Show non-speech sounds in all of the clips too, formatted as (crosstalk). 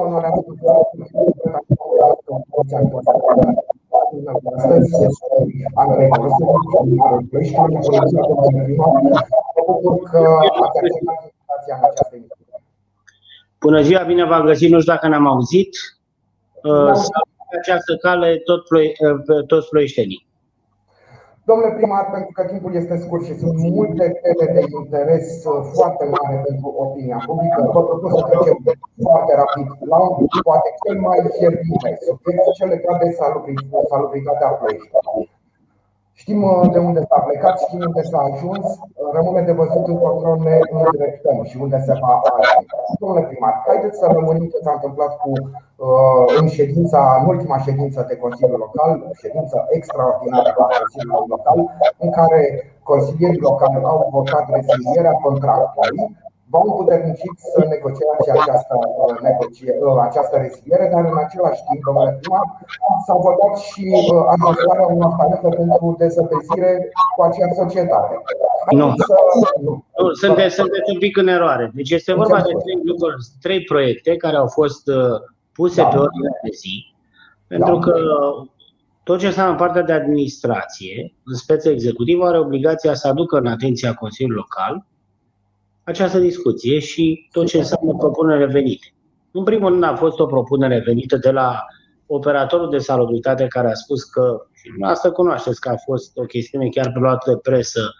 am onoarea să astăzi este Andrei Corsă, Plăiești, Poliția Comunitatea. Mă bucur că ați acceptat invitația în această emisiune. Bună ziua, bine v-am găsit, nu știu dacă ne-am auzit. Salut pe această cale tot ploi, toți ploieștenii. Domnule primar, pentru că timpul este scurt și sunt multe teme de interes foarte mare pentru opinia publică, vă propun să trecem foarte rapid la un poate cel mai fierbinte subiect, cel legat de salubritatea Ploiești. Știm uh, de unde s-a plecat, știm unde s-a ajuns, rămâne de văzut încotro ne îndreptăm și unde se va ajunge. Domnule primar, haideți să lămurim ce s-a întâmplat cu uh, în ședința, în ultima ședință de Consiliul Local, ședință extraordinară la Consiliul Local, în care consilierii locali au votat rezilierea contractului v-au împuternicit să negociați această, uh, negocie, uh, această reziliere, dar în același timp, domnule primar, s-a votat și uh, anunțarea unor tarife pentru dezăpezire cu aceeași societate. Nu. Să... nu. nu sunteți, sunteți un pic în eroare. Deci este vorba de trei, lucruri, trei proiecte care au fost puse da. pe ordine de zi, pentru da. că tot ce înseamnă partea de administrație, în speță executivă, are obligația să aducă în atenția Consiliului Local această discuție și tot ce înseamnă propunere venite. În primul rând a fost o propunere venită de la operatorul de salubritate care a spus că, și asta cunoașteți că a fost o chestiune chiar luată de presă,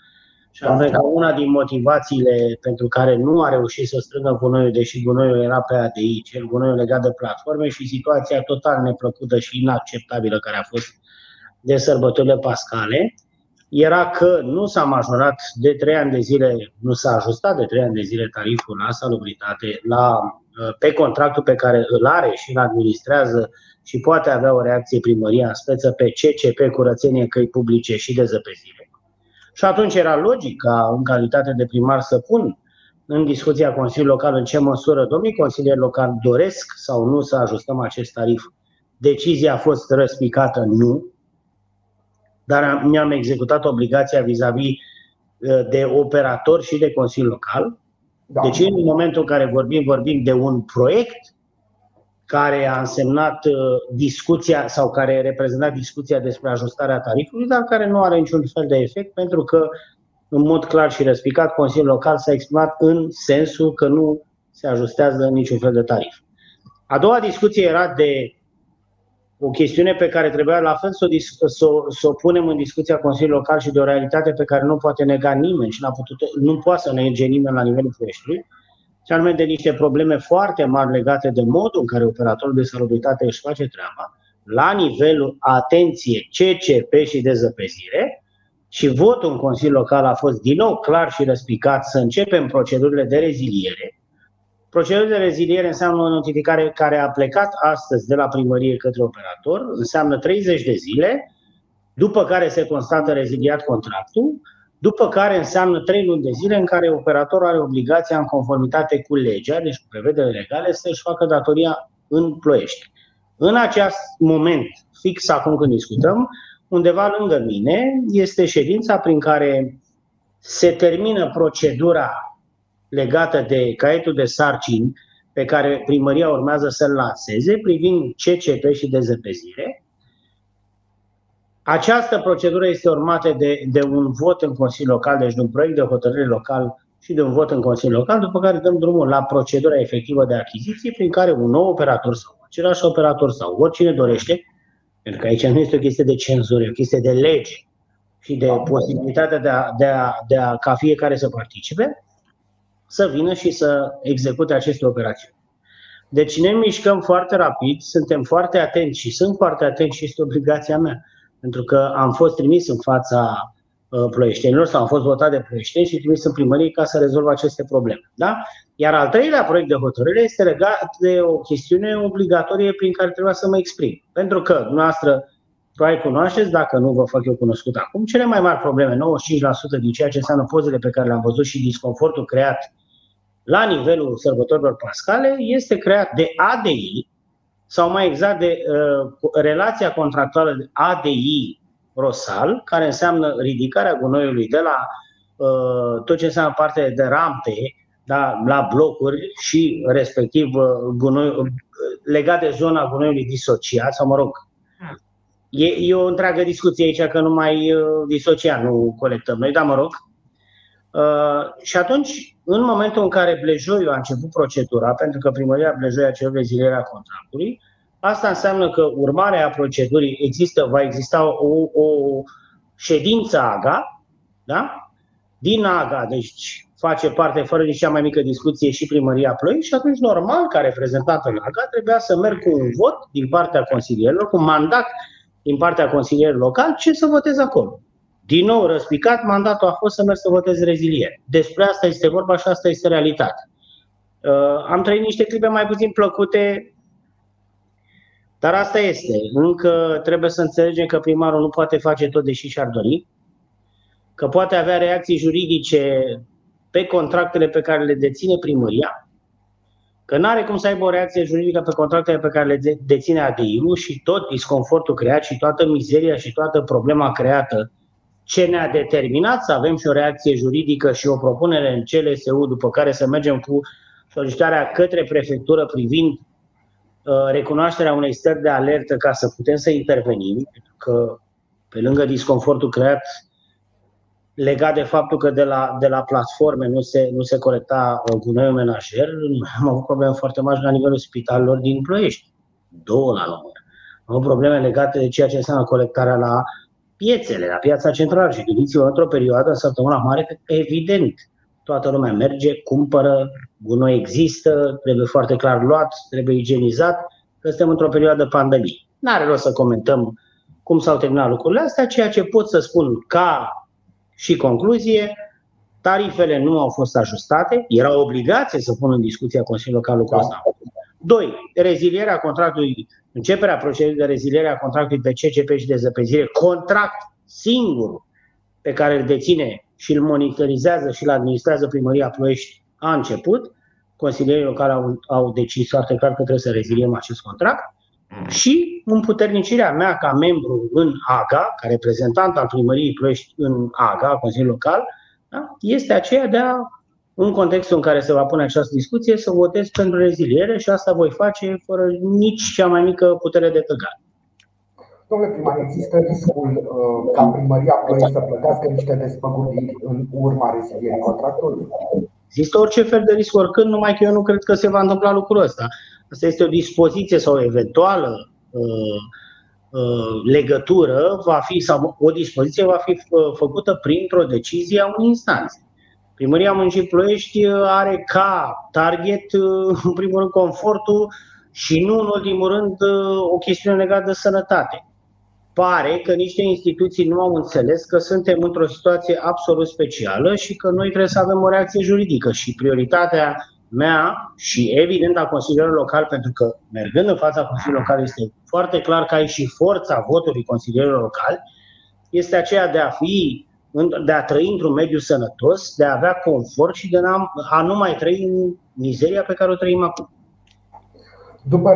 și anume că una din motivațiile pentru care nu a reușit să strângă gunoiul, deși gunoiul era pe ADI, cel gunoiul legat de platforme și situația total neplăcută și inacceptabilă care a fost de sărbătorile pascale, era că nu s-a majorat de trei ani de zile, nu s-a ajustat de trei ani de zile tariful la salubritate la, uh, pe contractul pe care îl are și îl administrează și poate avea o reacție primăria în speță pe CCP, curățenie, căi publice și dezăpezire. Și atunci era logic ca în calitate de primar să pun în discuția Consiliului Local în ce măsură domnii consilieri locali doresc sau nu să ajustăm acest tarif. Decizia a fost răspicată nu, dar mi-am executat obligația vis-a-vis uh, de operator și de Consiliul Local. Da. Deci, în momentul în care vorbim, vorbim de un proiect care a însemnat uh, discuția sau care a reprezentat discuția despre ajustarea tarifului, dar care nu are niciun fel de efect, pentru că, în mod clar și răspicat, Consiliul Local s-a exprimat în sensul că nu se ajustează niciun fel de tarif. A doua discuție era de o chestiune pe care trebuia la fel să o, să, să o punem în discuția Consiliului Local și de o realitate pe care nu poate nega nimeni și putut, nu poate să nege nimeni la nivelul Ploieștiului, și anume de niște probleme foarte mari legate de modul în care operatorul de salubritate își face treaba, la nivelul atenție, CCP și dezăpezire, și votul în Consiliul Local a fost din nou clar și răspicat să începem procedurile de reziliere, Procedura de reziliere înseamnă o notificare care a plecat astăzi de la primărie către operator, înseamnă 30 de zile, după care se constată reziliat contractul, după care înseamnă 3 luni de zile în care operatorul are obligația în conformitate cu legea, deci cu prevederile legale, să-și facă datoria în ploiești. În acest moment, fix acum când discutăm, undeva lângă mine este ședința prin care se termină procedura legată de caietul de sarcini pe care primăria urmează să-l lanseze privind CCP și dezăpezire. Această procedură este urmată de, de un vot în Consiliul Local, deci de un proiect de hotărâre local și de un vot în Consiliul Local, după care dăm drumul la procedura efectivă de achiziție, prin care un nou operator sau același operator sau oricine dorește, pentru că aici nu este o chestie de cenzură, e o chestie de lege și de posibilitatea de a, de a, de a ca fiecare să participe, să vină și să execute aceste operațiuni. Deci ne mișcăm foarte rapid, suntem foarte atenți și sunt foarte atenți și este obligația mea, pentru că am fost trimis în fața uh, ploieștenilor sau am fost votat de ploieșteni și trimis în primărie ca să rezolvă aceste probleme. Da? Iar al treilea proiect de hotărâre este legat de o chestiune obligatorie prin care trebuia să mă exprim. Pentru că dumneavoastră probabil cunoașteți, dacă nu vă fac eu cunoscut acum, cele mai mari probleme, 95% din ceea ce înseamnă pozele pe care le-am văzut și disconfortul creat la nivelul sărbătorilor pascale este creat de ADI, sau mai exact de uh, relația contractuală de ADI-Rosal, care înseamnă ridicarea gunoiului de la uh, tot ce înseamnă parte de rampe da, la blocuri și respectiv uh, gunoi, uh, legat de zona gunoiului disociat, sau mă rog, e, e o întreagă discuție aici că nu mai uh, disociat, nu colectăm noi, dar mă rog. Uh, și atunci, în momentul în care Blejoiu a început procedura, pentru că primăria Blejoi a cerut rezilierea contractului, asta înseamnă că urmarea procedurii există, va exista o, o ședință AGA, da? din AGA, deci face parte fără nici cea mai mică discuție și primăria Ploi și atunci normal ca reprezentant în AGA trebuia să merg cu un vot din partea consilierilor, cu un mandat din partea consilierilor locali ce să votez acolo. Din nou răspicat, mandatul a fost să merg să votez reziliere. Despre asta este vorba și asta este realitate. Uh, am trăit niște clipe mai puțin plăcute, dar asta este. Încă trebuie să înțelegem că primarul nu poate face tot deși și-ar dori, că poate avea reacții juridice pe contractele pe care le deține primăria, că nu are cum să aibă o reacție juridică pe contractele pe care le deține ADI-ul și tot disconfortul creat și toată mizeria și toată problema creată ce ne-a determinat să avem și o reacție juridică și o propunere în CLSU, după care să mergem cu solicitarea către prefectură privind uh, recunoașterea unei stări de alertă ca să putem să intervenim, pentru că pe lângă disconfortul creat legat de faptul că de la, de la platforme nu se, nu se colecta uh, gunoiul menajer, am avut probleme foarte mari la nivelul spitalelor din Ploiești. Două la număr. Am avut probleme legate de ceea ce înseamnă colectarea la piețele, la piața centrală și gândiți-vă într-o perioadă, în săptămâna mare, că evident toată lumea merge, cumpără, gunoi există, trebuie foarte clar luat, trebuie igienizat, că suntem într-o perioadă pandemie. N-are rost să comentăm cum s-au terminat lucrurile astea, ceea ce pot să spun ca și concluzie, tarifele nu au fost ajustate, era obligație să pună în discuția Consiliului Local lucrul ăsta. Doi, rezilierea contractului, începerea procedurii de reziliere a contractului pe CCP și de zăpezire, contract singur pe care îl deține și îl monitorizează și îl administrează primăria Ploiești a început. Consilierii locali au, au decis foarte clar că trebuie să reziliem acest contract și împuternicirea mea ca membru în AGA, ca reprezentant al primăriei Ploiești în AGA, Consiliul Local, da, este aceea de a, în contextul în care se va pune această discuție, să votez pentru reziliere și asta voi face fără nici cea mai mică putere de tăgare. Domnule primar, există riscul uh, ca primăria Ploiești să plătească niște despăgubiri în urma rezilierii contractului? Există orice fel de risc oricând, numai că eu nu cred că se va întâmpla lucrul ăsta. Asta este o dispoziție sau o eventuală uh, uh, legătură va fi sau o dispoziție va fi uh, făcută printr-o decizie a unei instanțe. Primăria Muncii Ploiești uh, are ca target, uh, (laughs) în primul rând, confortul și nu în ultimul rând o chestiune legată de sănătate. Pare că niște instituții nu au înțeles că suntem într-o situație absolut specială și că noi trebuie să avem o reacție juridică și prioritatea mea și evident a Consiliului Local, pentru că mergând în fața Consiliului Local este foarte clar că ai și forța votului Consiliului Local, este aceea de a fi de a trăi într-un mediu sănătos, de a avea confort și de a nu mai trăi în mizeria pe care o trăim acum. După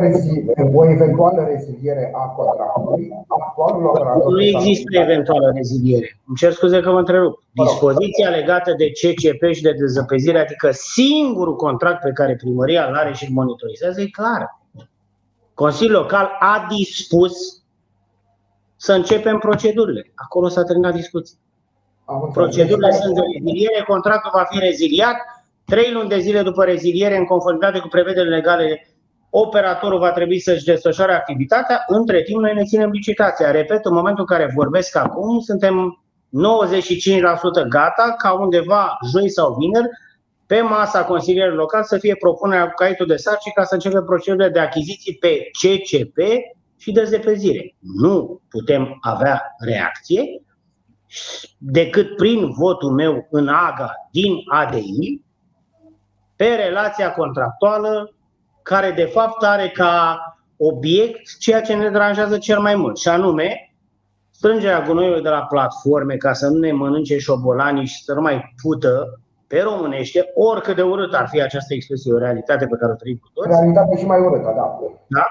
o eventuală reziliere a contractului, actualul operator. Nu există eventuală reziliere. Îmi cer scuze că mă întrerup. Dispoziția legată de CCP și de dezăpezire, adică singurul contract pe care primăria îl are și îl monitorizează, e clar. Consiliul Local a dispus să începem procedurile. Acolo s-a terminat discuția. Procedurile sunt de reziliere, contractul va fi reziliat, trei luni de zile după reziliere, în conformitate cu prevederile legale operatorul va trebui să-și desfășoare activitatea, între timp noi ne ținem licitația. Repet, în momentul în care vorbesc acum, suntem 95% gata ca undeva joi sau vineri pe masa consilierului local să fie propunerea cu caietul de sarci ca să începem procedurile de achiziții pe CCP și de zepezire. Nu putem avea reacție decât prin votul meu în AGA din ADI pe relația contractuală care de fapt are ca obiect ceea ce ne deranjează cel mai mult, și anume strângerea gunoiului de la platforme ca să nu ne mănânce șobolanii și să nu mai pută pe românește, oricât de urât ar fi această expresie, o realitate pe care o trăim cu toți. Realitate și mai urâtă, da. da.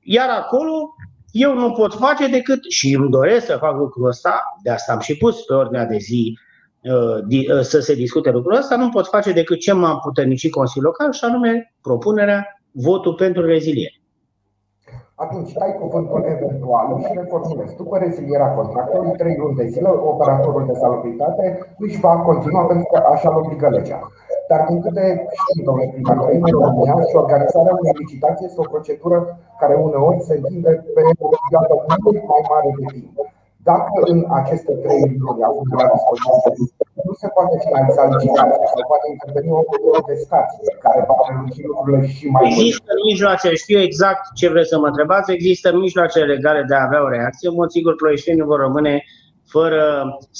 Iar acolo eu nu pot face decât, și îmi doresc să fac lucrul ăsta, de asta am și pus pe ordinea de zi Uh, uh, să se discute lucrul ăsta, nu pot face decât ce m-a puternicit Consiliul Local și anume propunerea votul pentru reziliere. Atunci dai cuvântul eventual și reformulezi. După rezilierea contractului, trei luni de zile, operatorul de salubritate își va continua pentru că așa îl obligă legea. Dar din câte știm, domnule primar, în România și organizarea unei licitații este o procedură care uneori se întinde pe o perioadă mult mai mare de timp. Dacă în aceste trei luni avut la dispoziție nu se poate finaliza licitația, se poate interveni o contestație care va prelungi lucrurile și mai mult. Există mijloace, știu exact ce vreți să mă întrebați, există mijloace legale de a avea o reacție. În mod sigur, ploieștenii vor rămâne fără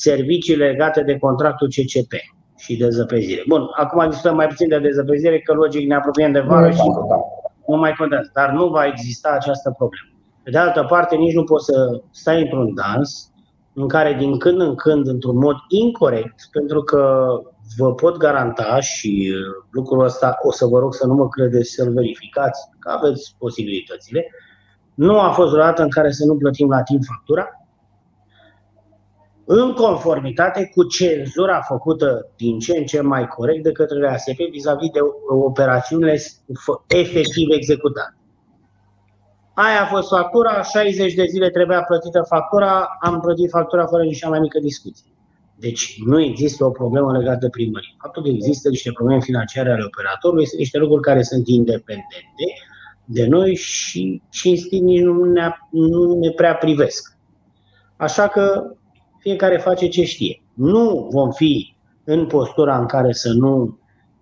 servicii legate de contractul CCP și de zăpezire. Bun, acum discutăm mai puțin de dezăpezire, că logic ne apropiem de vară și nu mai contează. Dar nu va exista această problemă. Pe de altă parte, nici nu poți să stai într-un dans în care din când în când, într-un mod incorrect, pentru că vă pot garanta și uh, lucrul ăsta o să vă rog să nu mă credeți să-l verificați, că aveți posibilitățile, nu a fost vreodată în care să nu plătim la timp factura, în conformitate cu cenzura făcută din ce în ce mai corect de către ASP vis-a-vis de operațiunile efectiv executate. Aia a fost factura, 60 de zile trebuia plătită factura, am plătit factura fără nici mai mică discuție. Deci nu există o problemă legată de primărie. Faptul că există niște probleme financiare ale operatorului sunt niște lucruri care sunt independente de noi și cinstit nici nu ne, nu ne prea privesc. Așa că fiecare face ce știe. Nu vom fi în postura în care să nu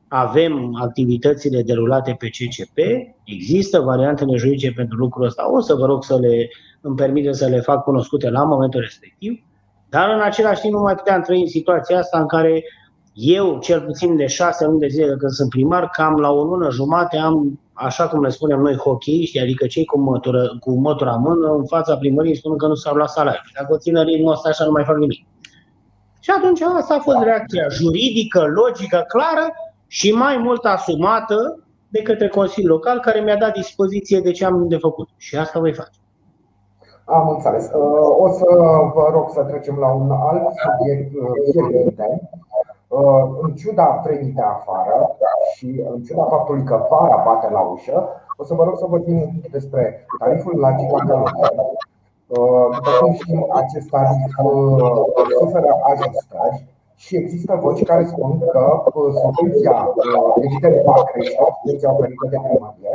avem activitățile derulate pe CCP, există variantele juridice pentru lucrul ăsta. O să vă rog să le îmi permite să le fac cunoscute la momentul respectiv, dar în același timp nu mai puteam trăi în situația asta în care eu, cel puțin de șase luni de zile de când sunt primar, cam la o lună jumate am, așa cum le spunem noi, hocheiști, adică cei cu, mătură, cu mătura mână în fața primăriei spun că nu s-au luat salariu. Dacă o țină ritmul ăsta, așa nu mai fac nimic. Și atunci asta a fost reacția juridică, logică, clară și mai mult asumată de către Consiliul Local, care mi-a dat dispoziție de ce am de făcut. Și asta voi face. Am înțeles. Uh, o să vă rog să trecem la un alt subiect fierbinte. Uh, uh, în ciuda primite afară și în ciuda faptului că vara bate la ușă, o să vă rog să vorbim un pic despre tariful la gigacalorie. După cum știm, acest tarif suferă ajustări și există voci care spun că uh, subvenția uh, evident va crește, subvenția oferită de primărie,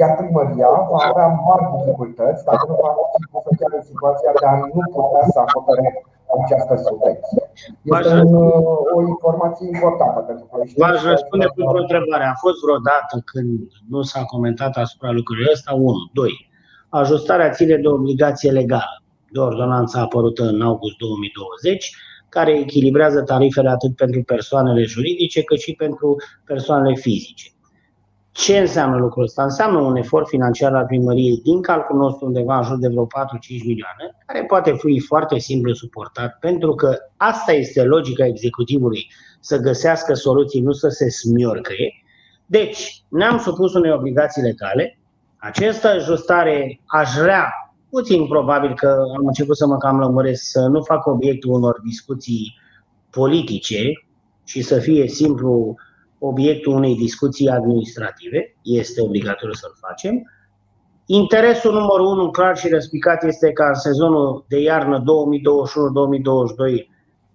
iar primăria va avea mari dificultăți dacă nu va fi pusă chiar în situația de a nu putea să acopere această subvenție. Este un, uh, o informație importantă pentru Ploiești. V-aș răspunde cu o întrebare. A fost vreodată când nu s-a comentat asupra lucrurilor ăsta? 1. 2. Ajustarea ține de obligație legală de ordonanță apărută în august 2020 care echilibrează tarifele atât pentru persoanele juridice cât și pentru persoanele fizice. Ce înseamnă lucrul ăsta? Înseamnă un efort financiar al primăriei din calculul nostru undeva în jur de vreo 4-5 milioane, care poate fi foarte simplu suportat, pentru că asta este logica executivului, să găsească soluții, nu să se smiorcăie. Deci, ne-am supus unei obligații legale, această ajustare aș vrea puțin probabil că am început să mă cam lămuresc să nu fac obiectul unor discuții politice și să fie simplu obiectul unei discuții administrative. Este obligatoriu să-l facem. Interesul numărul unu, clar și răspicat, este ca în sezonul de iarnă 2021-2022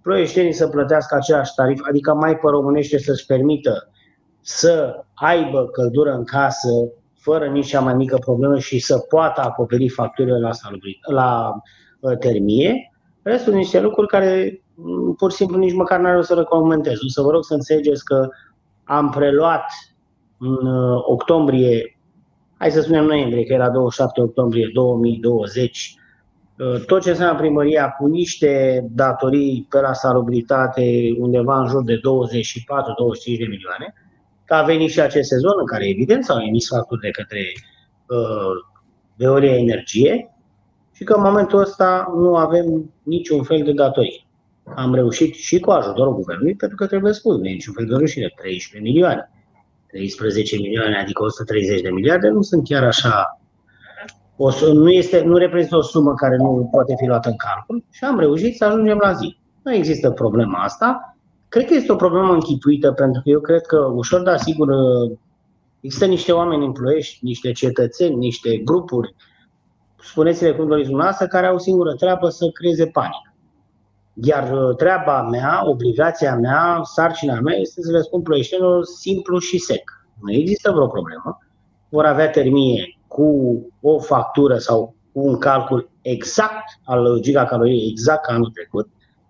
ploieștenii să plătească același tarif, adică mai pe românește să-și permită să aibă căldură în casă fără nici cea mai mică problemă și să poată acoperi facturile la, la uh, termie. Restul niște lucruri care mm, pur și simplu nici măcar n-ar să le comentez. O să vă rog să înțelegeți că am preluat în uh, octombrie, hai să spunem noiembrie, că era 27 octombrie 2020, uh, tot ce înseamnă primăria cu niște datorii pe la salubritate undeva în jur de 24-25 de milioane, că a venit și acest sezon în care, evident, s-au emis facturi de către uh, Veolia Energie și că în momentul ăsta nu avem niciun fel de datorie. Am reușit și cu ajutorul guvernului, pentru că trebuie spus, nu e niciun fel de rușine, 13 milioane. 13 milioane, adică 130 de miliarde, nu sunt chiar așa. O, nu, este, nu reprezintă o sumă care nu poate fi luată în calcul și am reușit să ajungem la zi. Nu există problema asta. Cred că este o problemă închipuită, pentru că eu cred că ușor, dar sigur, Există niște oameni în Ploiești, niște cetățeni, niște grupuri, spuneți-le cum doriți dumneavoastră, care au singură treabă să creeze panică. Iar uh, treaba mea, obligația mea, sarcina mea este să le spun ploieștenilor simplu și sec. Nu există vreo problemă. Vor avea termie cu o factură sau cu un calcul exact al gigacaloriei, exact ca anul trecut,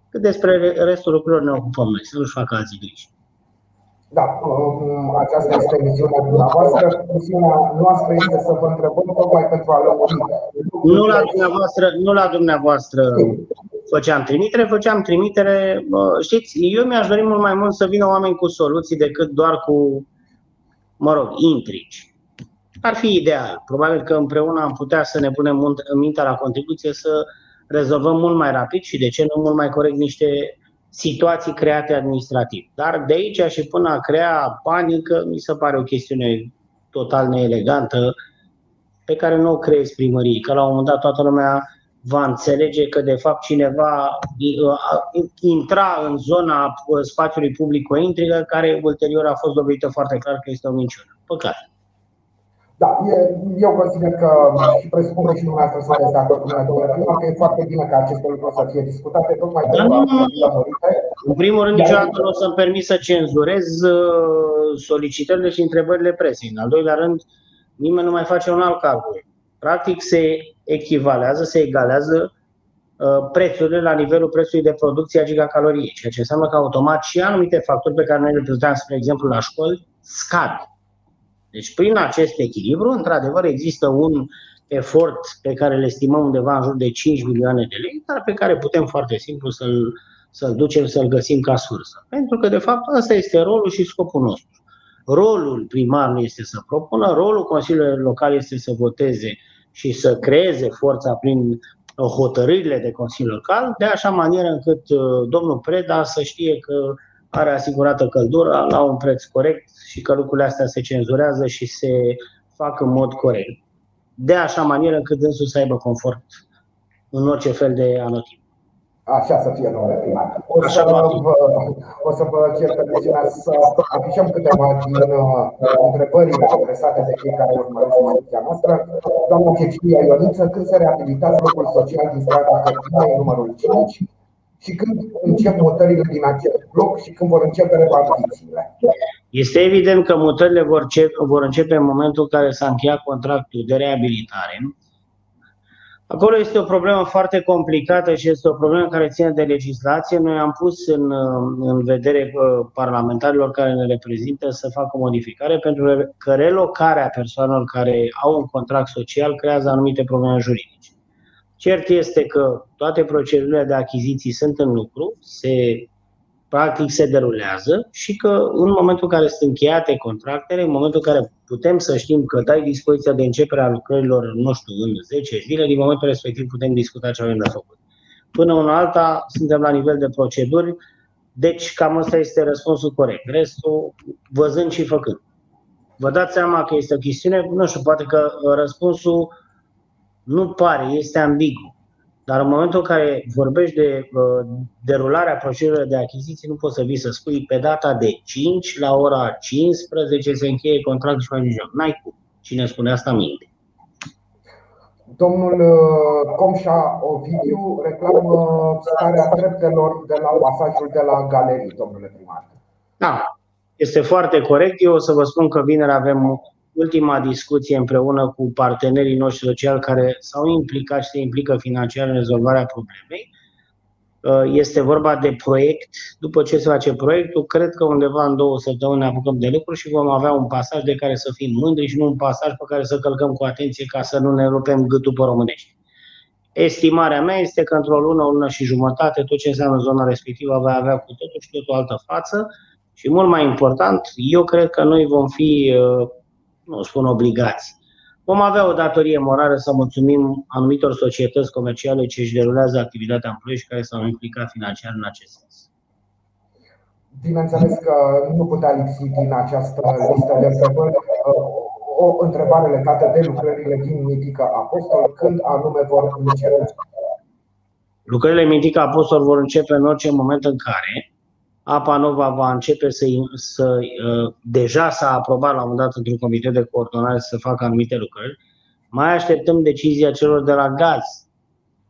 cât despre restul lucrurilor ne ocupăm noi, să nu-și facă alții griji. Da, um, aceasta este misiunea dumneavoastră. Misiunea noastră este să vă întrebăm tocmai pentru a lămuri. Nu la dumneavoastră, nu la dumneavoastră făceam trimitere, făceam trimitere. Știți, eu mi-aș dori mult mai mult să vină oameni cu soluții decât doar cu, mă rog, intrigi. Ar fi ideal. Probabil că împreună am putea să ne punem în mintea la contribuție să rezolvăm mult mai rapid și, de ce nu, mult mai corect niște situații create administrativ. Dar de aici și până a crea panică, mi se pare o chestiune total neelegantă pe care nu o creezi primării, că la un moment dat toată lumea va înțelege că de fapt cineva intra în zona spațiului public cu o intrigă care ulterior a fost dovedită foarte clar că este o minciună. Păcat. Da, eu consider că și presupun că și dumneavoastră sunteți de acord cu mine, domnule primar, că e foarte bine ca aceste lucruri să fie discutate tocmai da, nu, În primul rând, niciodată nu o să-mi permit să cenzurez uh, solicitările și întrebările presei. În al doilea rând, nimeni nu mai face un alt calcul. Practic se echivalează, se egalează uh, prețurile la nivelul prețului de producție a gigacaloriei, ceea ce înseamnă că automat și anumite factori pe care noi le prezentăm, spre exemplu, la școli, scad deci, prin acest echilibru, într-adevăr, există un efort pe care îl estimăm undeva în jur de 5 milioane de lei, dar pe care putem foarte simplu să-l, să-l ducem, să-l găsim ca sursă. Pentru că, de fapt, ăsta este rolul și scopul nostru. Rolul primarului este să propună, rolul Consiliului Local este să voteze și să creeze forța prin hotărârile de Consiliu Local, de așa manieră încât uh, domnul Preda să știe că are asigurată căldura la un preț corect și că lucrurile astea se cenzurează și se fac în mod corect. De așa manieră încât dânsul să aibă confort în orice fel de anotimp. Așa să fie, domnule primar. O să, vă, o să vă cer permisiunea să afișăm câteva din uh, întrebările adresate de cei care urmăresc discuția noastră. Doamna Checilia Ioniță, când se reabilitează locul social din strada Hărtinei, numărul 5, și când încep mutările din acest bloc și când vor începe repartițiile. Este evident că mutările vor începe, vor începe în momentul în care s-a încheiat contractul de reabilitare. Acolo este o problemă foarte complicată și este o problemă care ține de legislație. Noi am pus în, în vedere uh, parlamentarilor care ne reprezintă să facă o modificare pentru că relocarea persoanelor care au un contract social creează anumite probleme juridice. Cert este că toate procedurile de achiziții sunt în lucru, se practic se derulează și că în momentul în care sunt încheiate contractele, în momentul în care putem să știm că dai dispoziția de începere a lucrărilor, nu știu, în 10 zile, din momentul respectiv putem discuta ce avem de făcut. Până în alta, suntem la nivel de proceduri, deci cam ăsta este răspunsul corect. Restul, văzând și făcând. Vă dați seama că este o chestiune, nu știu, poate că răspunsul nu pare, este ambigu. Dar în momentul în care vorbești de uh, derularea procedurilor de achiziție, nu poți să vii să spui pe data de 5 la ora 15 se încheie contractul și mai joc. N-ai cum. Cine spune asta minte. Domnul uh, Comșa Ovidiu reclamă starea dreptelor de la pasajul de la galerii, domnule primar. Da, este foarte corect. Eu o să vă spun că vineri avem ultima discuție împreună cu partenerii noștri sociali care s-au implicat și se implică financiar în rezolvarea problemei. Uh, este vorba de proiect. După ce se face proiectul, cred că undeva în două săptămâni ne apucăm de lucru și vom avea un pasaj de care să fim mândri și nu un pasaj pe care să călcăm cu atenție ca să nu ne rupem gâtul pe românești. Estimarea mea este că într-o lună, o lună și jumătate, tot ce înseamnă zona respectivă va avea cu totul și tot o altă față. Și mult mai important, eu cred că noi vom fi uh, nu spun obligați. Vom avea o datorie morală să mulțumim anumitor societăți comerciale ce își derulează activitatea în Ploiești care s-au implicat financiar în acest sens. Bineînțeles că nu putea lipsi din această listă de întrebări o întrebare legată de lucrările din Mitică Apostol, când anume vor începe? Lucrările Mitică Apostol vor începe în orice moment în care Apa Nova va începe să, să deja s-a aprobat la un dat într-un comitet de coordonare să facă anumite lucrări. Mai așteptăm decizia celor de la gaz,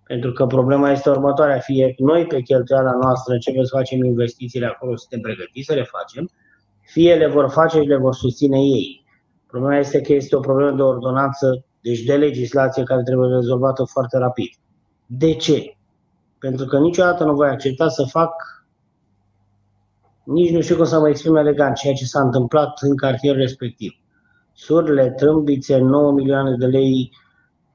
pentru că problema este următoarea. Fie noi pe cheltuiala noastră începem să facem investițiile acolo, suntem pregătiți să le facem, fie le vor face și le vor susține ei. Problema este că este o problemă de ordonanță, deci de legislație care trebuie rezolvată foarte rapid. De ce? Pentru că niciodată nu voi accepta să fac, nici nu știu cum să mă exprim elegant, ceea ce s-a întâmplat în cartierul respectiv. Surle, trâmbițe, 9 milioane de lei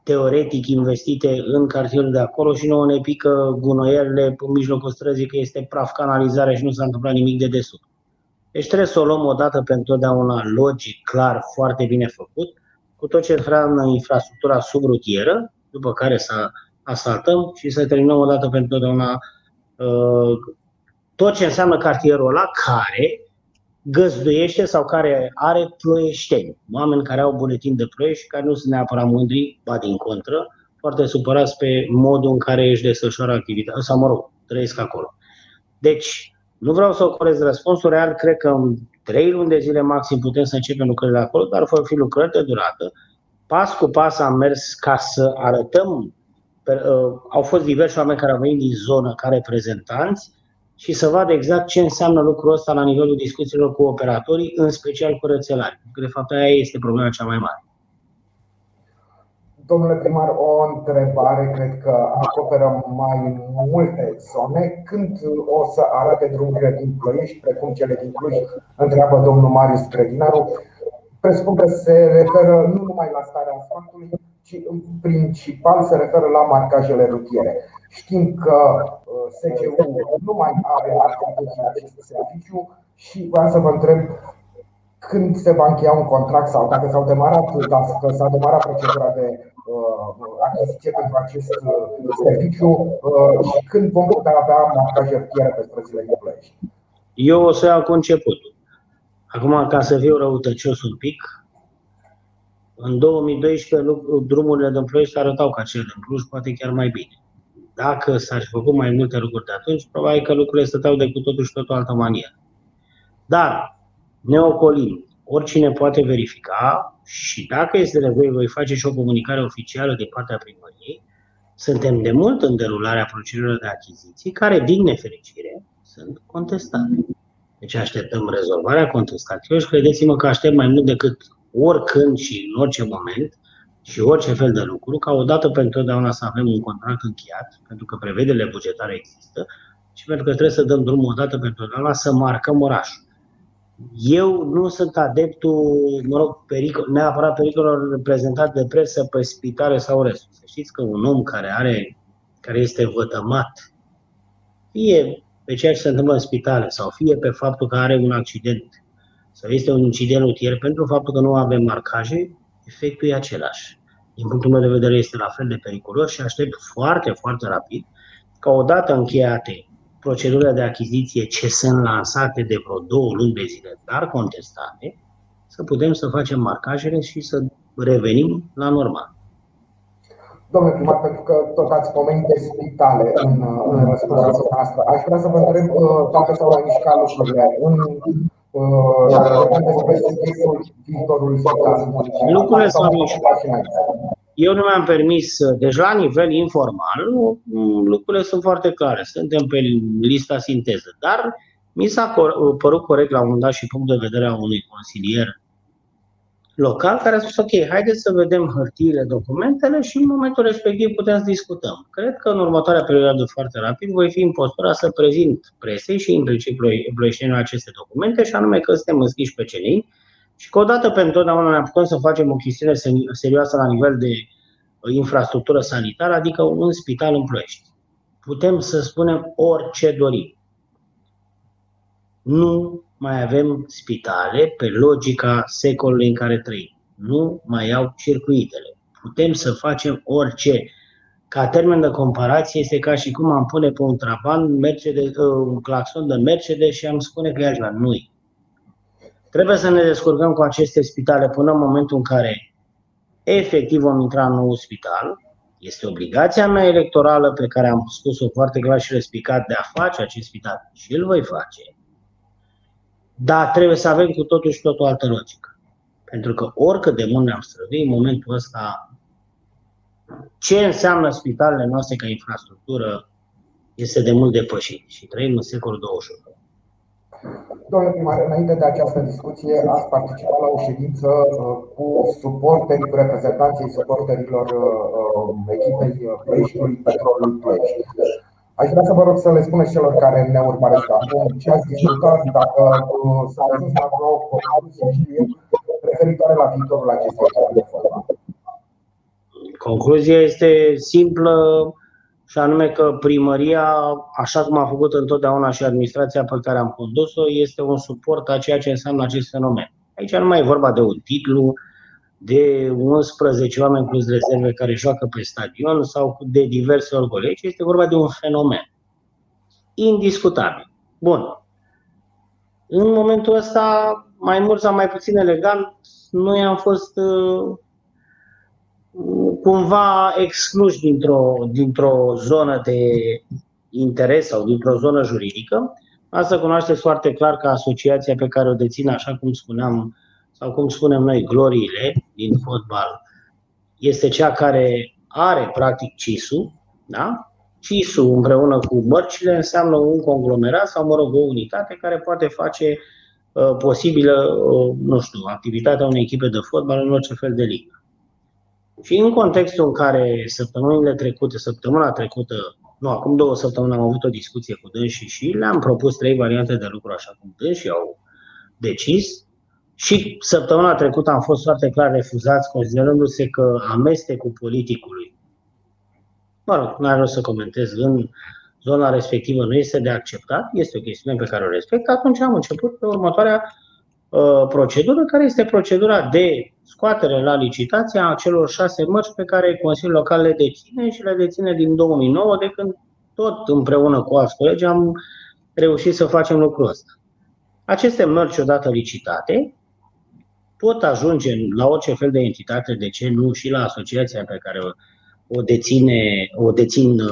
teoretic investite în cartierul de acolo și nouă ne pică gunoierele în mijlocul străzii că este praf canalizare și nu s-a întâmplat nimic de desubt. Deci trebuie să o luăm o dată pentru totdeauna logic, clar, foarte bine făcut, cu tot ce înseamnă infrastructura subrutieră, după care să asaltăm și să terminăm o dată pentru totdeauna uh, tot ce înseamnă cartierul ăla care găzduiește sau care are ploieșteni, oameni care au buletin de ploiești și care nu sunt neapărat mândri, ba din contră, foarte supărați pe modul în care își desfășoară activitatea, sau mă rog, trăiesc acolo. Deci, nu vreau să ocorez răspunsul real, cred că în trei luni de zile maxim putem să începem lucrările acolo, dar vor fi lucrări de durată. Pas cu pas am mers ca să arătăm, uh, au fost diversi oameni care au venit din zonă ca reprezentanți și să vadă exact ce înseamnă lucrul ăsta la nivelul discuțiilor cu operatorii, în special cu rețelari. De fapt, aia este problema cea mai mare. Domnule primar, o întrebare, cred că acoperă mai multe zone. Când o să arate drumurile din Ploiești, precum cele din Cluj, întreabă domnul Marius Credinaru. Presupun că se referă nu numai la starea asfaltului, ci în principal se referă la marcajele rutiere. Știm că uh, SCU nu mai are acest serviciu și vreau să vă întreb când se va încheia un contract sau dacă s-au demarat, dacă s-a demarat procedura de uh, achiziție pentru acest uh, serviciu și când vom putea avea marcaje rutiere pe străzile din Ploiești. Eu o să iau conceputul. Acum, ca să fiu răutăcios un pic, în 2012 drumurile din Ploiești arătau ca cele din Cluj, poate chiar mai bine. Dacă s-ar fi făcut mai multe lucruri de atunci, probabil că lucrurile stăteau de cu totul și tot o altă manieră. Dar ne ocolim, oricine poate verifica și dacă este nevoie, voi face și o comunicare oficială de partea primăriei. Suntem de mult în derularea procedurilor de achiziții, care, din nefericire, sunt contestate. Deci așteptăm rezolvarea contestațiilor și credeți-mă că aștept mai mult decât oricând și în orice moment și orice fel de lucru, ca odată pentru totdeauna să avem un contract încheiat, pentru că prevederile bugetare există și pentru că trebuie să dăm drumul odată pentru totdeauna să marcăm orașul. Eu nu sunt adeptul, mă rog, pericol, neapărat pericolul reprezentat de presă pe spitale sau restul. Să știți că un om care are, care este vătămat, fie pe ceea ce se întâmplă în spitale sau fie pe faptul că are un accident sau este un incident rutier, pentru faptul că nu avem marcaje, efectul e același. Din punctul meu de vedere este la fel de periculos și aștept foarte, foarte rapid ca odată încheiate procedurile de achiziție ce sunt lansate de vreo două luni de zile, dar contestate, să putem să facem marcajele și să revenim la normal. Domnule primar, pentru că tot ați pomenit de spitale în, în răspunsul noastră, aș vrea să vă întreb uh, dacă s-au mai mișcat lucrurile în Lucrurile s-au mișcat. Eu nu mi-am permis, deci la nivel informal, lucrurile sunt foarte clare. Suntem pe lista sinteză, dar mi s-a părut corect la un moment dat și punct de vedere a unui consilier local care a spus, ok, haideți să vedem hârtiile, documentele și în momentul respectiv putem să discutăm. Cred că în următoarea perioadă foarte rapid voi fi în postura să prezint presei și implicit ploieștenilor aceste documente și anume că suntem înscriși pe CNI și că odată pentru totdeauna ne putem să facem o chestiune serioasă la nivel de uh, infrastructură sanitară, adică un spital în Ploiești. Putem să spunem orice dorim. Nu mai avem spitale pe logica secolului în care trăim. Nu mai au circuitele. Putem să facem orice. Ca termen de comparație este ca și cum am pune pe un traban Mercedes, uh, un claxon de Mercedes și am spune că e la noi. Trebuie să ne descurcăm cu aceste spitale până în momentul în care efectiv vom intra în nou spital. Este obligația mea electorală pe care am spus-o foarte clar și respicat de a face acest spital și îl voi face dar trebuie să avem cu totul și tot o altă logică. Pentru că oricât de mult ne-am străduit, în momentul ăsta, ce înseamnă spitalele noastre ca infrastructură este de mult depășit și trăim în secolul 21. Domnule primar, înainte de această discuție, ați participat la o ședință uh, cu suporterii, cu reprezentanții suporterilor uh, echipei Ploieștiului Petrolului Ploiești. Aș vrea să vă rog să le spuneți celor care ne urmăresc acum ce ați discutat, dacă uh, s-a ajuns la vreo concluzie, știu eu, referitoare la viitorul acestei echipe de fotbal. Concluzia este simplă și anume că primăria, așa cum a făcut întotdeauna și administrația pe care am condus-o, este un suport a ceea ce înseamnă acest fenomen. Aici nu mai e vorba de un titlu, de 11 oameni plus rezerve care joacă pe stadion sau de diverse ori este vorba de un fenomen. Indiscutabil. Bun. În momentul ăsta, mai mult sau mai puțin elegant, noi am fost uh, cumva excluși dintr-o, dintr-o zonă de interes sau dintr-o zonă juridică. Asta cunoașteți foarte clar că asociația pe care o dețin, așa cum spuneam, sau cum spunem noi, gloriile din fotbal, este cea care are practic CISU, da? CISU împreună cu bărcile înseamnă un conglomerat sau, mă rog, o unitate care poate face uh, posibilă, uh, nu știu, activitatea unei echipe de fotbal în orice fel de ligă. Și în contextul în care săptămânile trecute, săptămâna trecută, nu, acum două săptămâni am avut o discuție cu dânsii și le-am propus trei variante de lucru așa cum dânsii au decis. Și săptămâna trecută am fost foarte clar refuzați, considerându-se că amestecul politicului, mă rog, nu vreau să comentez, în zona respectivă nu este de acceptat, este o chestiune pe care o respect, atunci am început pe următoarea uh, procedură, care este procedura de scoatere la licitație a celor șase mărci pe care Consiliul Local le deține și le deține din 2009, de când tot împreună cu alți colegi am reușit să facem lucrul ăsta. Aceste mărci, odată licitate, pot ajunge la orice fel de entitate, de ce nu și la asociația pe care o, deține, o dețin uh,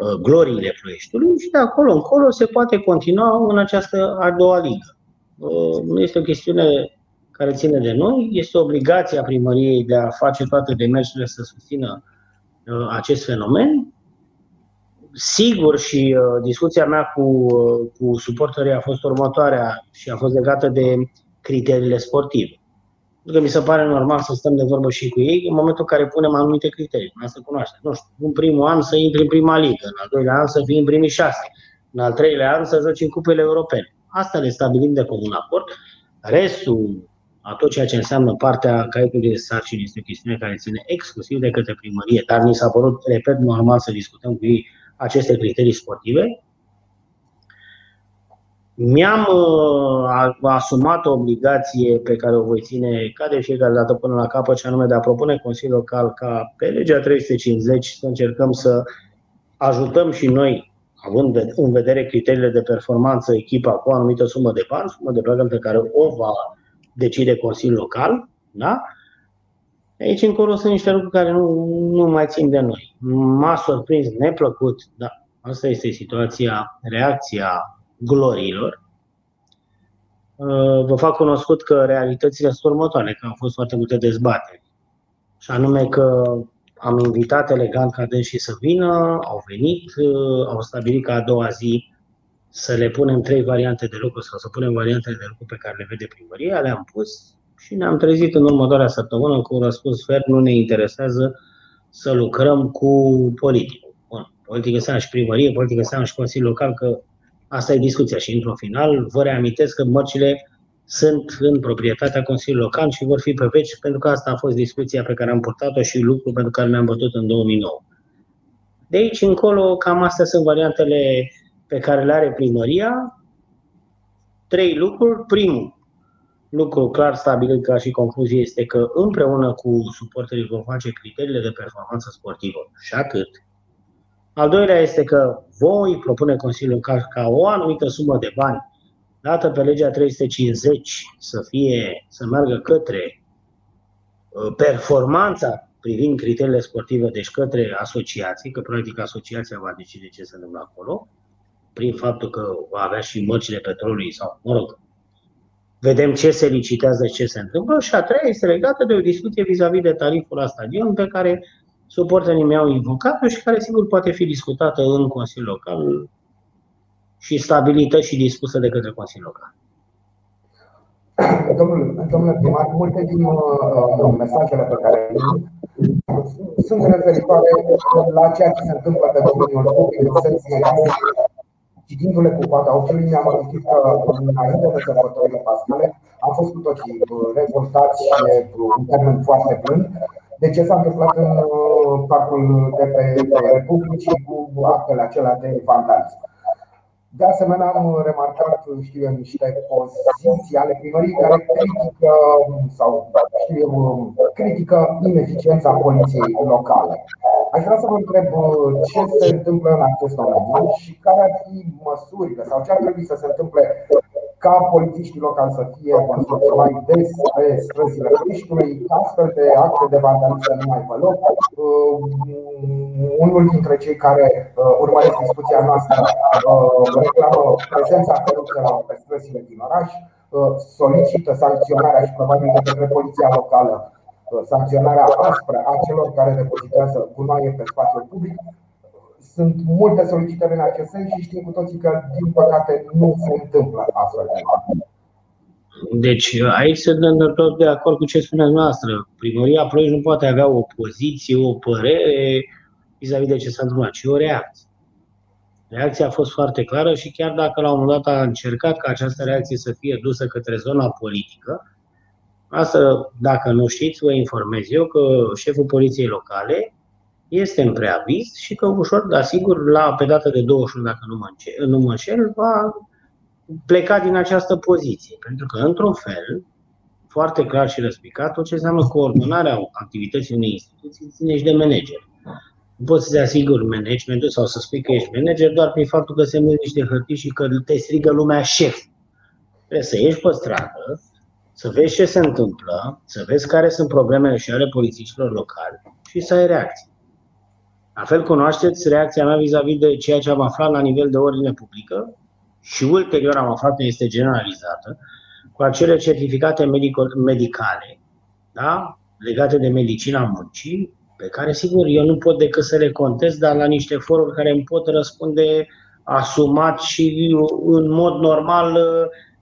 uh, gloriile Ploieștiului și de acolo încolo se poate continua în această a doua ligă. Uh, nu este o chestiune care ține de noi, este obligația primăriei de a face toate demersurile să susțină uh, acest fenomen. Sigur și uh, discuția mea cu, uh, cu suporterii a fost următoarea și a fost legată de criteriile sportive. Pentru că mi se pare normal să stăm de vorbă și cu ei în momentul în care punem anumite criterii. Asta cunoaște. Nu știu, în primul an să intri în prima ligă, în al doilea an să fii în primii șase, în al treilea an să joci în cupele europene. Asta le stabilim de comun acord. Restul a tot ceea ce înseamnă partea caietului de sarcini este o chestiune care ține exclusiv de către primărie, dar mi s-a părut, repet, normal să discutăm cu ei aceste criterii sportive. Mi-am uh, asumat o obligație pe care o voi ține ca de fiecare dată până la capăt, și anume de a propune Consiliul Local ca pe legea 350 să încercăm să ajutăm și noi, având în vedere criteriile de performanță, echipa cu o anumită sumă de bani, sumă de plată pe care o va decide Consiliul Local, da? Aici încolo sunt niște lucruri care nu, nu mai țin de noi. M-a surprins neplăcut, da, asta este situația, reacția glorilor. Uh, vă fac cunoscut că realitățile sunt următoare, că au fost foarte multe dezbateri. Și anume că am invitat elegant ca și să vină, au venit, uh, au stabilit ca a doua zi să le punem trei variante de lucru sau să punem variantele de lucru pe care le vede primăria, le-am pus și ne-am trezit în următoarea săptămână cu un răspuns ferm, nu ne interesează să lucrăm cu politicul. Bun, politică înseamnă și primărie, politică înseamnă și Consiliul Local, că asta e discuția și într-un final vă reamintesc că mărcile sunt în proprietatea Consiliului Local și vor fi pe veci, pentru că asta a fost discuția pe care am purtat-o și lucru pentru care ne-am bătut în 2009. De aici încolo, cam astea sunt variantele pe care le are primăria, trei lucruri. Primul lucru clar stabilit ca și concluzie este că împreună cu suporterii vom face criteriile de performanță sportivă și atât. Al doilea este că voi propune Consiliul ca, ca o anumită sumă de bani dată pe legea 350 să fie, să meargă către uh, performanța privind criteriile sportive, deci către asociații, că practic asociația va decide ce se întâmplă acolo, prin faptul că va avea și mărcile petrolului sau, mă rog, vedem ce se licitează, ce se întâmplă. Și a treia este legată de o discuție vis-a-vis de tariful la stadion pe care suporterii mei au invocat și care sigur poate fi discutată în Consiliul Local și stabilită și dispusă de către Consiliul Local. Domnule, domnule primar, multe din uh, mesajele pe care sunt referitoare la ceea ce se întâmplă pe domeniul public în sens negativ. Citindu-le cu coada ochiului, mi-am amintit că înainte de sărbătorile pascale am fost cu toții revoltați și în termen foarte blând de ce s-a întâmplat în uh, parcul de pe Republicii cu actele acelea de vandalism. De asemenea, am remarcat, știu eu, niște poziții ale primăriei care critică sau știu eu, critică ineficiența poliției locale. Aș vrea să vă întreb ce se întâmplă în acest domeniu și care ar fi măsurile sau ce ar trebui să se întâmple ca polițiștii locali să fie văzuți mai des pe străzile Criștului, astfel de acte de vandalism să nu mai vă loc. Unul dintre cei care uh, urmăresc discuția noastră uh, reclamă prezența căruțelor pe străzile din oraș, uh, solicită sancționarea și probabil de către poliția locală sancționarea aspră a celor care depozitează gunoaie pe spațiul public sunt multe solicitări în acest sens și știm cu toții că, din păcate, nu se întâmplă astfel de deci aici sunt tot de acord cu ce spuneți noastră. Primăria Ploiești nu poate avea o poziție, o părere vis-a-vis de ce s-a întâmplat, ci o reacție. Reacția a fost foarte clară și chiar dacă la un moment dat a încercat ca această reacție să fie dusă către zona politică, asta, dacă nu știți, vă informez eu că șeful poliției locale este în preaviz și că ușor, dar sigur, la, pe data de 21, dacă nu mă, înșel, nu mă înșel, va pleca din această poziție. Pentru că, într-un fel, foarte clar și răspicat, tot ce înseamnă coordonarea activității unei instituții ține și de manager. Nu poți să-ți asiguri managementul sau să spui că ești manager doar prin faptul că semnezi niște hârtii și că te strigă lumea șef. Trebuie să ieși pe stradă, să vezi ce se întâmplă, să vezi care sunt problemele și ale polițiștilor locali și să ai reacții. La fel cunoașteți reacția mea vis-a-vis de ceea ce am aflat la nivel de ordine publică și ulterior am aflat că este generalizată, cu acele certificate medicale da? legate de medicina muncii, pe care, sigur, eu nu pot decât să le contest, dar la niște foruri care îmi pot răspunde asumat și în mod normal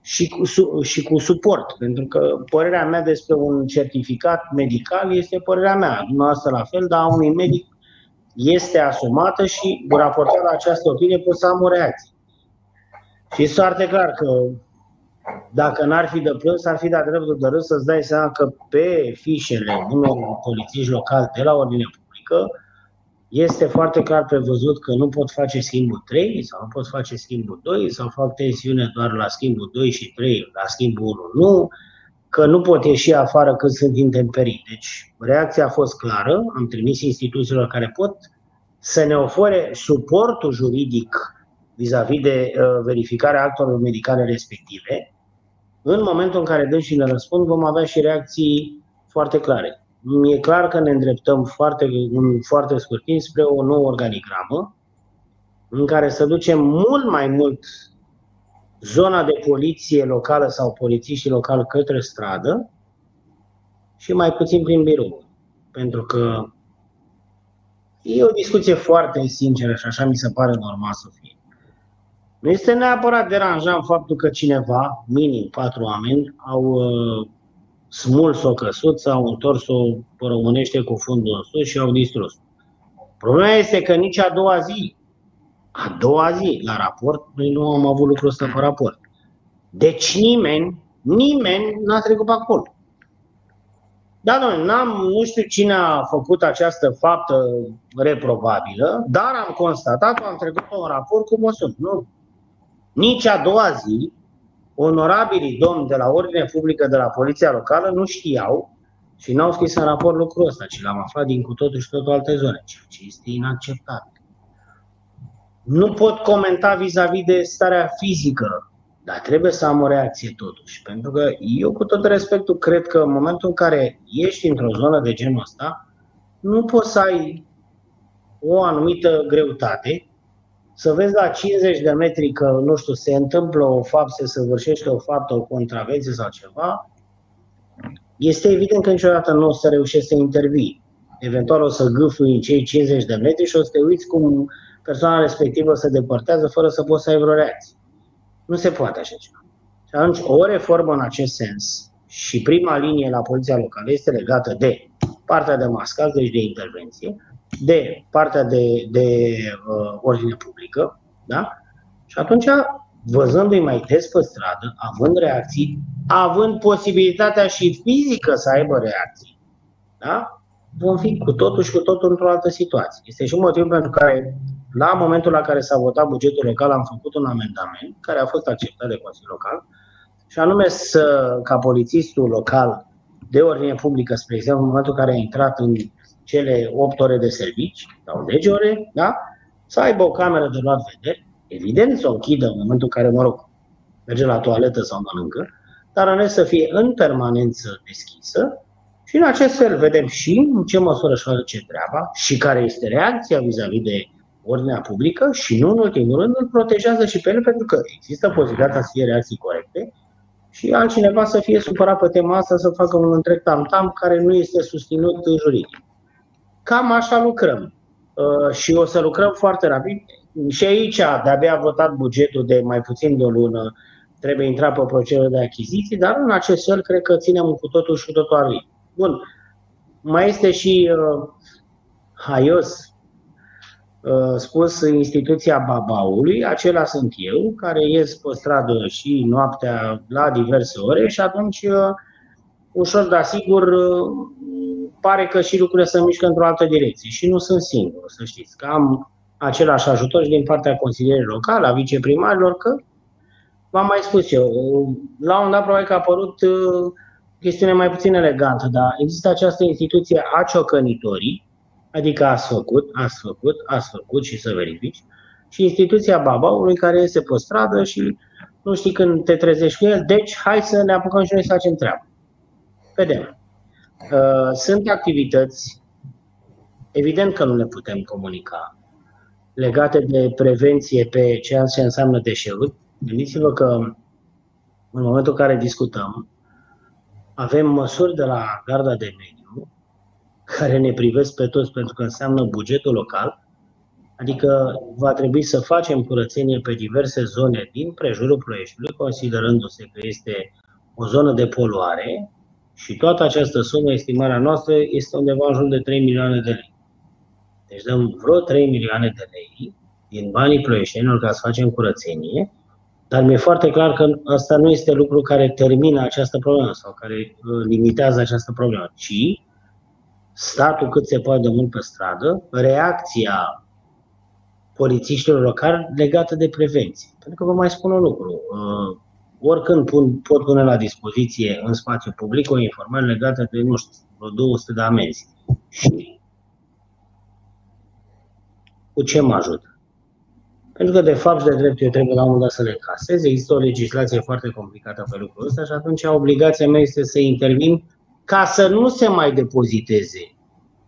și cu, și cu suport. Pentru că părerea mea despre un certificat medical este părerea mea. Dumneavoastră la fel, dar a unui medic este asumată și raportat la această opinie pot să am o reacție. Și este foarte clar că dacă n-ar fi de plâns, ar fi de dreptul de râs să-ți dai seama că pe fișele numărul polițiști local de la ordine publică este foarte clar prevăzut că nu pot face schimbul 3 sau nu pot face schimbul 2 sau fac tensiune doar la schimbul 2 și 3, la schimbul 1 nu, că nu pot ieși afară când sunt intemperii. Deci reacția a fost clară, am trimis instituțiilor care pot să ne ofere suportul juridic vis-a-vis de uh, verificarea actelor medicale respective. În momentul în care dăm și ne răspund, vom avea și reacții foarte clare. E clar că ne îndreptăm foarte, în foarte scurt timp spre o nouă organigramă în care să ducem mult mai mult zona de poliție locală sau polițiștii locali către stradă și mai puțin prin birou. Pentru că e o discuție foarte sinceră și așa mi se pare normal să fie. Nu este neapărat deranjant faptul că cineva, minim patru oameni, au uh, smuls o căsuță, au întors-o românește cu fundul în sus și au distrus. Problema este că nici a doua zi a doua zi la raport, noi nu am avut lucrul ăsta pe raport. Deci nimeni, nimeni n-a trecut pe acolo. Da, noi n-am, nu știu cine a făcut această faptă reprobabilă, dar am constatat, am trecut pe un raport cum o sunt. Nu. Nici a doua zi, onorabilii domni de la Ordine Publică de la Poliția Locală nu știau și n-au scris în raport lucrul ăsta, ci l-am aflat din cu totul și totul alte zone, ceea ce este inacceptabil. Nu pot comenta vis-a-vis de starea fizică, dar trebuie să am o reacție totuși. Pentru că eu, cu tot respectul, cred că în momentul în care ești într-o zonă de genul ăsta, nu poți să ai o anumită greutate să vezi la 50 de metri că, nu știu, se întâmplă o faptă, se săvârșește o faptă, o contravenție sau ceva, este evident că niciodată nu o să reușești să intervii. Eventual o să gâfui în cei 50 de metri și o să te uiți cum persoana respectivă se depărtează fără să poți să ai vreo reacție. Nu se poate așa ceva. Și atunci, o reformă în acest sens și prima linie la poliția locală este legată de partea de mascaj, deci de intervenție, de partea de, de uh, ordine publică, da? Și atunci, văzându-i mai des pe stradă, având reacții, având posibilitatea și fizică să aibă reacții, da? Vom fi cu totul și cu totul într-o altă situație. Este și motivul pentru care, la momentul la care s-a votat bugetul local, am făcut un amendament care a fost acceptat de Consiliul Local, și anume să, ca polițistul local de ordine publică, spre exemplu, în momentul în care a intrat în cele 8 ore de servici sau 10 ore, da? să aibă o cameră de luat vedere, evident să o închidă în momentul în care, mă rog, merge la toaletă sau mănâncă, dar în să fie în permanență deschisă și în acest fel vedem și în ce măsură își face treaba și care este reacția vis-a-vis de ordinea publică și nu în ultimul rând îl protejează și pe el pentru că există posibilitatea să fie reacții corecte și altcineva să fie supărat pe tema asta, să facă un întreg tam-tam care nu este susținut juridic. Cam așa lucrăm. Uh, și o să lucrăm foarte rapid. Și aici, de-abia a votat bugetul de mai puțin de o lună, trebuie intrat pe procedură de achiziții, dar în acest fel cred că ținem cu totul și cu totul al Bun. Mai este și uh, haios uh, spus instituția babaului, acela sunt eu, care ies pe stradă și noaptea la diverse ore și atunci uh, ușor, dar sigur, uh, pare că și lucrurile se mișcă într-o altă direcție. Și nu sunt singur, să știți, că am același ajutor și din partea consilierilor locale, a viceprimarilor, că v-am mai spus eu, la un dat probabil că a apărut uh, chestiune mai puțin elegantă, dar există această instituție a ciocănitorii, adică ați făcut, ați făcut, ați făcut și să verifici, și instituția babaului care iese pe stradă și nu știi când te trezești cu el, deci hai să ne apucăm și noi să facem treaba. Vedem. Uh, sunt activități, evident că nu le putem comunica, legate de prevenție pe ceea ce înseamnă deșeuri. Gândiți-vă că în momentul în care discutăm, avem măsuri de la Garda de Mediu care ne privesc pe toți pentru că înseamnă bugetul local, adică va trebui să facem curățenie pe diverse zone din prejurul Ploieștiului, considerându-se că este o zonă de poluare și toată această sumă, estimarea noastră, este undeva în jur de 3 milioane de lei. Deci dăm vreo 3 milioane de lei din banii ploieștenilor ca să facem curățenie, dar mi-e foarte clar că asta nu este lucru care termină această problemă sau care uh, limitează această problemă, ci statul cât se poate de mult pe stradă, reacția polițiștilor locali legată de prevenție. Pentru că vă mai spun un lucru, uh, oricând pun, pot pune la dispoziție în spațiu public o informare legată de, nu știu, vreo 200 de amenzi. Și cu ce mă ajută? Pentru că, de fapt, de drept, eu trebuie la un moment dat să le casez. Există o legislație foarte complicată pe lucrul ăsta și atunci obligația mea este să intervin ca să nu se mai depoziteze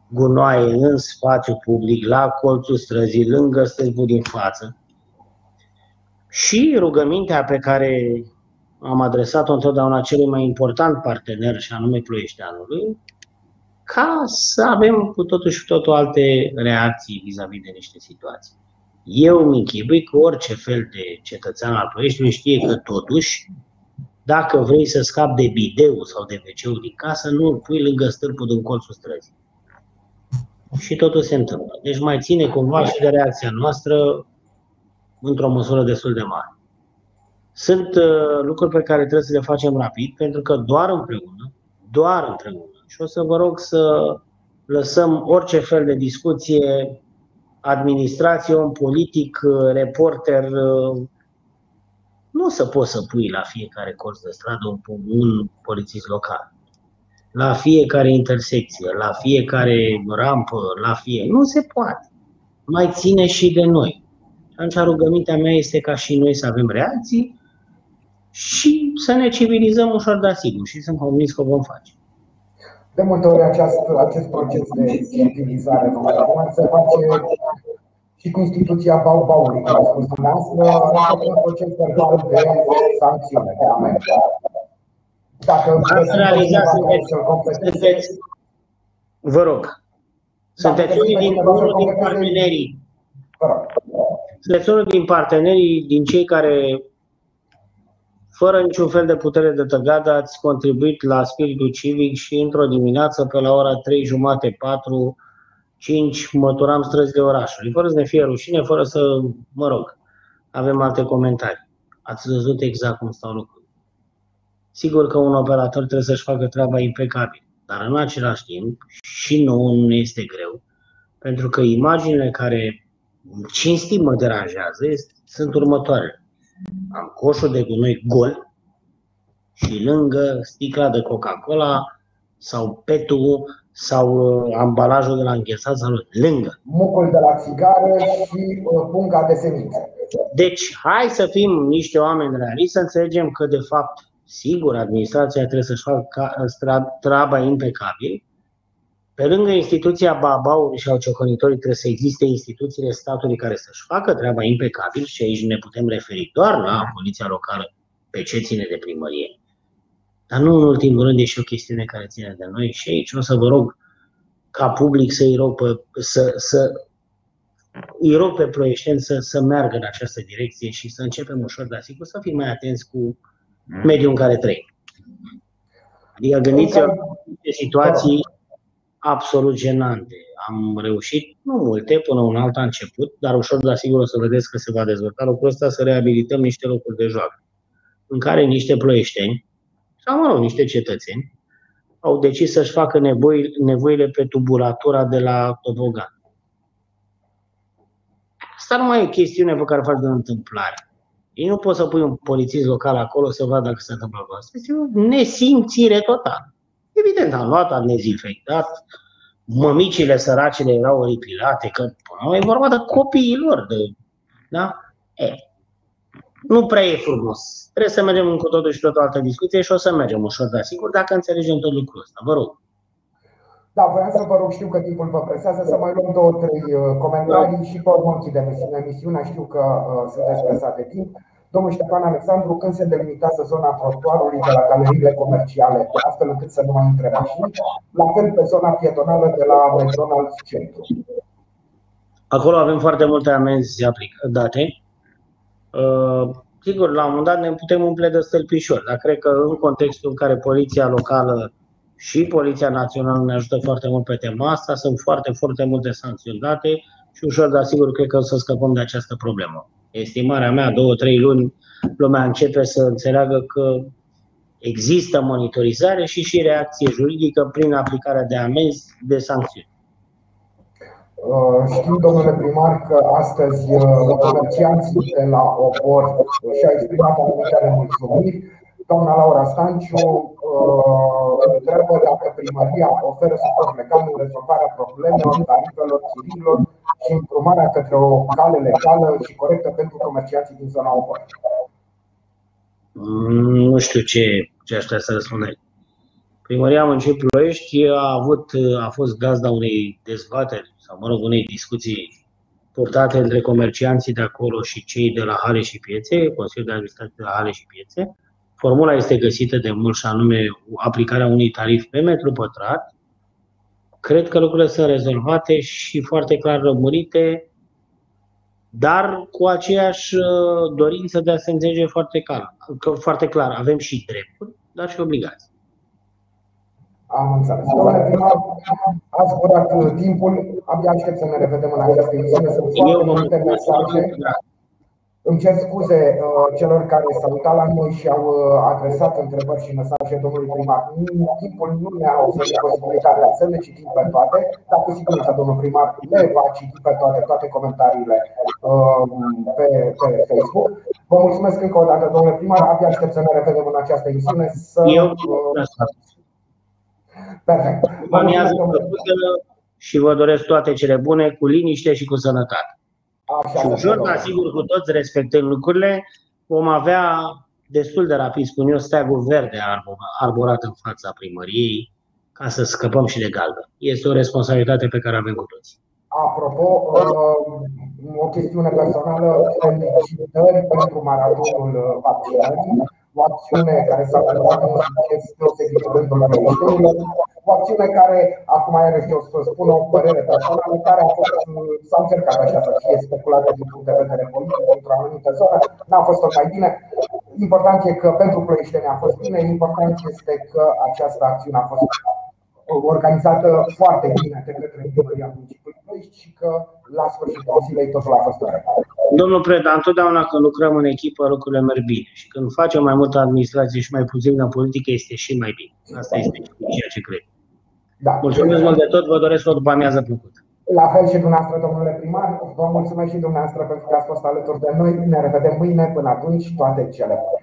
gunoaie în spațiu public, la colțul străzii, lângă stâlpul din față. Și rugămintea pe care am adresat-o întotdeauna celui mai important partener, și anume Ploieșteanului, ca să avem cu totul și cu totul alte reacții vis-a-vis de niște situații. Eu îmi închipui că orice fel de cetățean al Ploieștiului știe că totuși, dacă vrei să scapi de bideu sau de wc din casă, nu îl pui lângă stâlpul din colțul străzii. Și totul se întâmplă. Deci mai ține cumva și de reacția noastră într-o măsură destul de mare. Sunt uh, lucruri pe care trebuie să le facem rapid, pentru că doar împreună, doar împreună, și o să vă rog să lăsăm orice fel de discuție, administrație, om politic, uh, reporter, uh, nu să poți să pui la fiecare colț de stradă un, un polițist local. La fiecare intersecție, la fiecare rampă, la fie. Nu se poate. Mai ține și de noi. Atunci rugămintea mea este ca și noi să avem reacții și să ne civilizăm ușor, dar sigur, și sunt convins că o vom face. De multe ori acest, acest proces de civilizare se face și cu instituția Baubaului, cum a spus dumneavoastră, un proces verbal de sancțiune, de amendă. Dacă Ați realizat, sunteți, vă rog, sunteți unii din, unul din partenerii. Sunteți unul din partenerii, din cei care, fără niciun fel de putere de tăgadă, ați contribuit la spiritul civic și într-o dimineață, pe la ora 3 jumate, 4, 5, măturam străzile orașului, fără să ne fie rușine, fără să, mă rog, avem alte comentarii. Ați văzut exact cum stau lucrurile. Sigur că un operator trebuie să-și facă treaba impecabil, dar în același timp și nouă nu ne este greu, pentru că imaginile care cinstit mă deranjează sunt următoarele. Am coșul de gunoi gol și lângă sticla de Coca-Cola sau petul sau uh, ambalajul de la înghețat sau lângă. Mucul de la țigară și uh, punga de semințe. Deci, hai să fim niște oameni realiști, să înțelegem că, de fapt, sigur, administrația trebuie să-și facă treaba impecabil. Pe lângă instituția Babauri și al cioconitorii trebuie să existe instituțiile statului care să-și facă treaba impecabil și aici ne putem referi doar la poliția locală pe ce ține de primărie. Dar nu în ultimul rând e și o chestiune care ține de noi și aici o să vă rog ca public să-i rog pe, să, să îi rog pe ploieșteni să, să meargă în această direcție și să începem ușor, dar sigur să fim mai atenți cu mediul în care trăim. Adică gândiți-vă de situații absolut genante. Am reușit, nu multe, până un alt a început, dar ușor, dar sigur o să vedeți că se va dezvolta lucrul ăsta, să reabilităm niște locuri de joacă, în care niște ploieșteni, sau mă rog, niște cetățeni, au decis să-și facă nevoi, nevoile pe tubulatura de la tobogan. Asta nu mai e o chestiune pe care o faci de întâmplare. Ei nu pot să pui un polițist local acolo să vadă dacă se întâmplă asta. Este o nesimțire totală. Evident, am luat, am dezinfectat, mămicile săracile erau oripilate, că până e vorba de copiilor. De, da? E, nu prea e frumos. Trebuie să mergem cu totul și tot o altă discuție și o să mergem ușor, dar sigur, dacă înțelegem tot lucrul ăsta. Vă rog. Da, voiam să vă rog, știu că timpul vă presează, să mai luăm două, trei uh, comentarii și pe urmă închidem emisiunea. Știu că uh, sunteți presat de timp. Domnul Ștefan Alexandru, când se delimitează zona trotuarului de la galeriile comerciale, astfel încât să nu mai intre mașini, la fel pe zona pietonală de la McDonald's Centru. Acolo avem foarte multe amenzi date. Uh, sigur, la un moment dat ne putem umple de stâlpișori, dar cred că în contextul în care poliția locală și Poliția Națională ne ajută foarte mult pe tema asta, sunt foarte, foarte multe sancțiuni date și ușor, dar sigur, cred că o să scăpăm de această problemă. Estimarea mea, două, trei luni, lumea începe să înțeleagă că există monitorizare și și reacție juridică prin aplicarea de amenzi, de sancțiuni. Uh, știu, domnule primar, că astăzi uh, comercianții de la OPOR și-au exprimat anumite nemulțumiri. Doamna Laura Stanciu uh, întreabă dacă primăria oferă suport legal în rezolvarea problemelor, tarifelor, chirilor și împrumarea către o cale legală și corectă pentru comercianții din zona OPOR. Mm, nu știu ce, ce aș să răspund aici. Primăria Municipiului Ploiești a, avut, a fost gazda unei dezbateri sau, mă rog, unei discuții purtate între comercianții de acolo și cei de la Hale și Piețe, Consiliul de Administrație de la Hale și Piețe. Formula este găsită de mult și anume aplicarea unui tarif pe metru pătrat. Cred că lucrurile sunt rezolvate și foarte clar rămurite, dar cu aceeași uh, dorință de a se înțelege foarte clar. Foarte clar, avem și drepturi, dar și obligații. Am înțeles. Domnule primar, ați zburat uh, timpul, abia aștept să ne revedem în această emisiune. Sunt foarte multe mesaje. Îmi cer scuze uh, celor care s-au uitat la noi și au uh, adresat întrebări și mesaje domnului primar. Timpul nu ne-a oferit posibilitatea să le citim pe toate, dar cu siguranță domnul primar le va citi pe toate, toate comentariile pe, pe Facebook. Vă mulțumesc încă o dată, domnule primar. Abia aștept să ne revedem în această emisiune. Să, Eu, Perfect. și vă doresc toate cele bune, cu liniște și cu sănătate. Așa, și ușor, dar sigur, cu toți respectând lucrurile, vom avea destul de rapid, spun eu, steagul verde arborat în fața primăriei ca să scăpăm și de galben. Este o responsabilitate pe care avem cu toții. Apropo, o chestiune personală, felicitări pentru maratonul vaccinării, o acțiune care s-a întâmplat în succes deosebit în rândul creștinilor, o acțiune care, acum iarăși eu să spun o părere personală, care a fost, s-a încercat așa să fie speculată din punct de vedere politic într-o anumită zonă, n-a fost tot mai bine. Important e că pentru ploieșteni a fost bine, important este că această acțiune a fost organizată foarte bine de către primăria municipiului Ploiești și că la sfârșitul zilei totul a fost corect. Domnul Preda, întotdeauna când lucrăm în echipă, lucrurile merg bine. Și când facem mai multă administrație și mai puțină politică, este și mai bine. Asta este ceea ce cred. Da. Mulțumesc mult de tot, vă doresc o după amiază plăcută. La fel și dumneavoastră, domnule primar, vă mulțumesc și dumneavoastră pentru că ați fost alături de noi. Ne revedem mâine. Până atunci, toate cele bune.